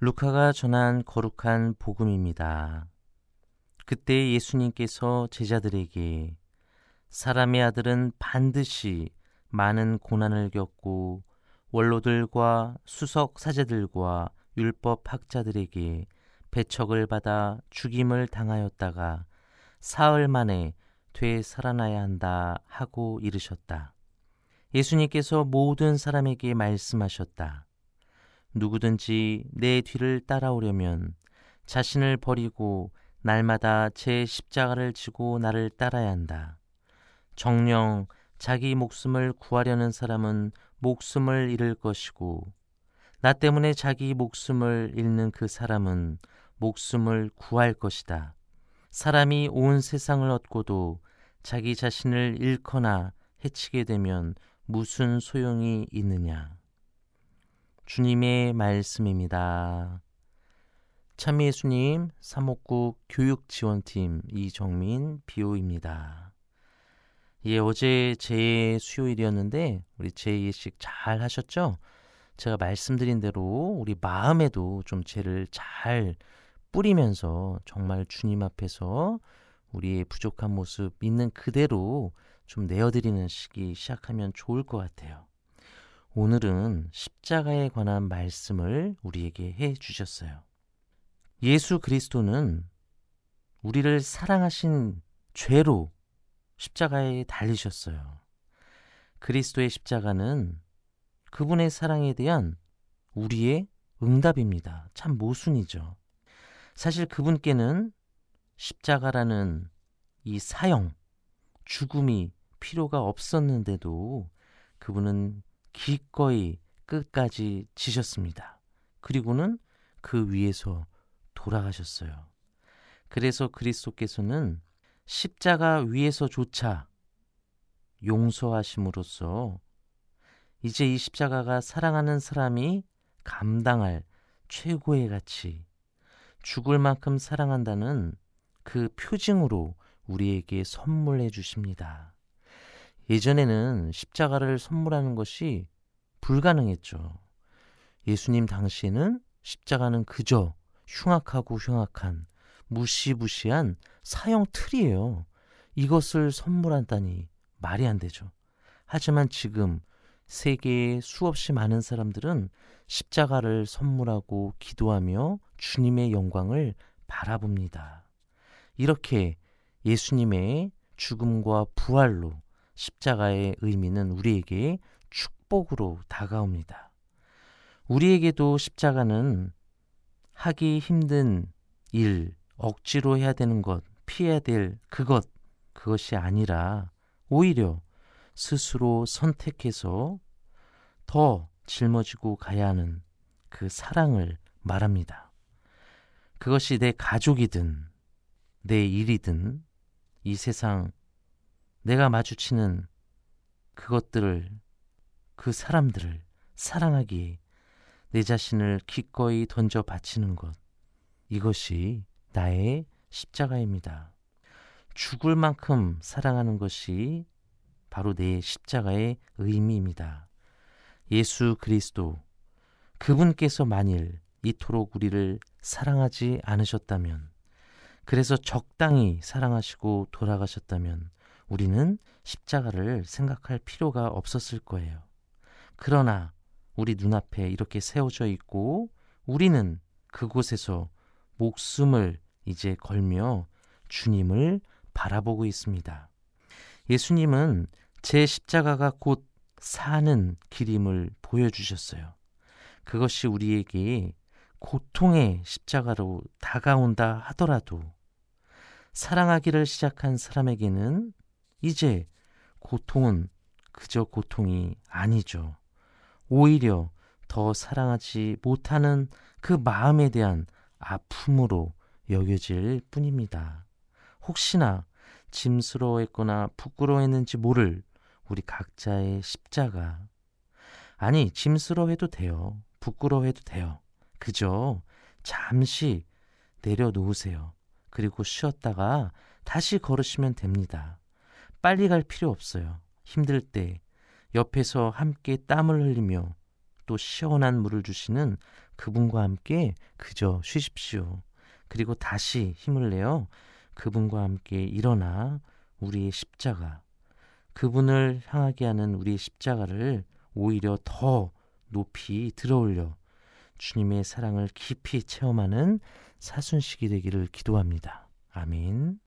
루카가 전한 거룩한 복음입니다. 그때 예수님께서 제자들에게 사람의 아들은 반드시 많은 고난을 겪고 원로들과 수석 사제들과 율법 학자들에게 배척을 받아 죽임을 당하였다가 사흘 만에 되 살아나야 한다 하고 이르셨다. 예수님께서 모든 사람에게 말씀하셨다. 누구든지 내 뒤를 따라오려면 자신을 버리고 날마다 제 십자가를 지고 나를 따라야 한다. 정령 자기 목숨을 구하려는 사람은 목숨을 잃을 것이고 나 때문에 자기 목숨을 잃는 그 사람은 목숨을 구할 것이다. 사람이 온 세상을 얻고도 자기 자신을 잃거나 해치게 되면 무슨 소용이 있느냐. 주님의 말씀입니다. 참 예수님 사목국 교육지원팀 이정민 비오입니다. 예, 어제 제 수요일이었는데 우리 제 예식 잘 하셨죠? 제가 말씀드린 대로 우리 마음에도 좀 죄를 잘 뿌리면서 정말 주님 앞에서 우리의 부족한 모습 있는 그대로 좀 내어드리는 시기 시작하면 좋을 것 같아요. 오늘은 십자가에 관한 말씀을 우리에게 해 주셨어요. 예수 그리스도는 우리를 사랑하신 죄로 십자가에 달리셨어요. 그리스도의 십자가는 그분의 사랑에 대한 우리의 응답입니다. 참 모순이죠. 사실 그분께는 십자가라는 이 사형, 죽음이 필요가 없었는데도 그분은 기꺼이 끝까지 지셨습니다. 그리고는 그 위에서 돌아가셨어요. 그래서 그리스도께서는 십자가 위에서조차 용서하심으로써 이제 이 십자가가 사랑하는 사람이 감당할 최고의 가치, 죽을 만큼 사랑한다는 그 표징으로 우리에게 선물해 주십니다. 예전에는 십자가를 선물하는 것이 불가능했죠. 예수님 당시에는 십자가는 그저 흉악하고 흉악한 무시무시한 사형 틀이에요. 이것을 선물한다니 말이 안 되죠. 하지만 지금 세계의 수없이 많은 사람들은 십자가를 선물하고 기도하며 주님의 영광을 바라봅니다. 이렇게 예수님의 죽음과 부활로 십자가의 의미는 우리에게 축복으로 다가옵니다. 우리에게도 십자가는 하기 힘든 일, 억지로 해야 되는 것, 피해야 될 그것, 그것이 아니라 오히려 스스로 선택해서 더 짊어지고 가야 하는 그 사랑을 말합니다. 그것이 내 가족이든 내 일이든 이 세상 내가 마주치는 그것들을 그 사람들을 사랑하기에 내 자신을 기꺼이 던져 바치는 것 이것이 나의 십자가입니다. 죽을 만큼 사랑하는 것이 바로 내 십자가의 의미입니다. 예수 그리스도 그분께서 만일 이토록 우리를 사랑하지 않으셨다면 그래서 적당히 사랑하시고 돌아가셨다면 우리는 십자가를 생각할 필요가 없었을 거예요. 그러나 우리 눈앞에 이렇게 세워져 있고 우리는 그곳에서 목숨을 이제 걸며 주님을 바라보고 있습니다. 예수님은 제 십자가가 곧 사는 길임을 보여주셨어요. 그것이 우리에게 고통의 십자가로 다가온다 하더라도 사랑하기를 시작한 사람에게는 이제 고통은 그저 고통이 아니죠. 오히려 더 사랑하지 못하는 그 마음에 대한 아픔으로 여겨질 뿐입니다. 혹시나 짐스러워했거나 부끄러워했는지 모를 우리 각자의 십자가. 아니, 짐스러워해도 돼요. 부끄러워해도 돼요. 그저 잠시 내려놓으세요. 그리고 쉬었다가 다시 걸으시면 됩니다. 빨리 갈 필요 없어요. 힘들 때 옆에서 함께 땀을 흘리며 또 시원한 물을 주시는 그분과 함께 그저 쉬십시오. 그리고 다시 힘을 내어 그분과 함께 일어나 우리의 십자가, 그분을 향하게 하는 우리의 십자가를 오히려 더 높이 들어올려 주님의 사랑을 깊이 체험하는 사순식이 되기를 기도합니다. 아멘.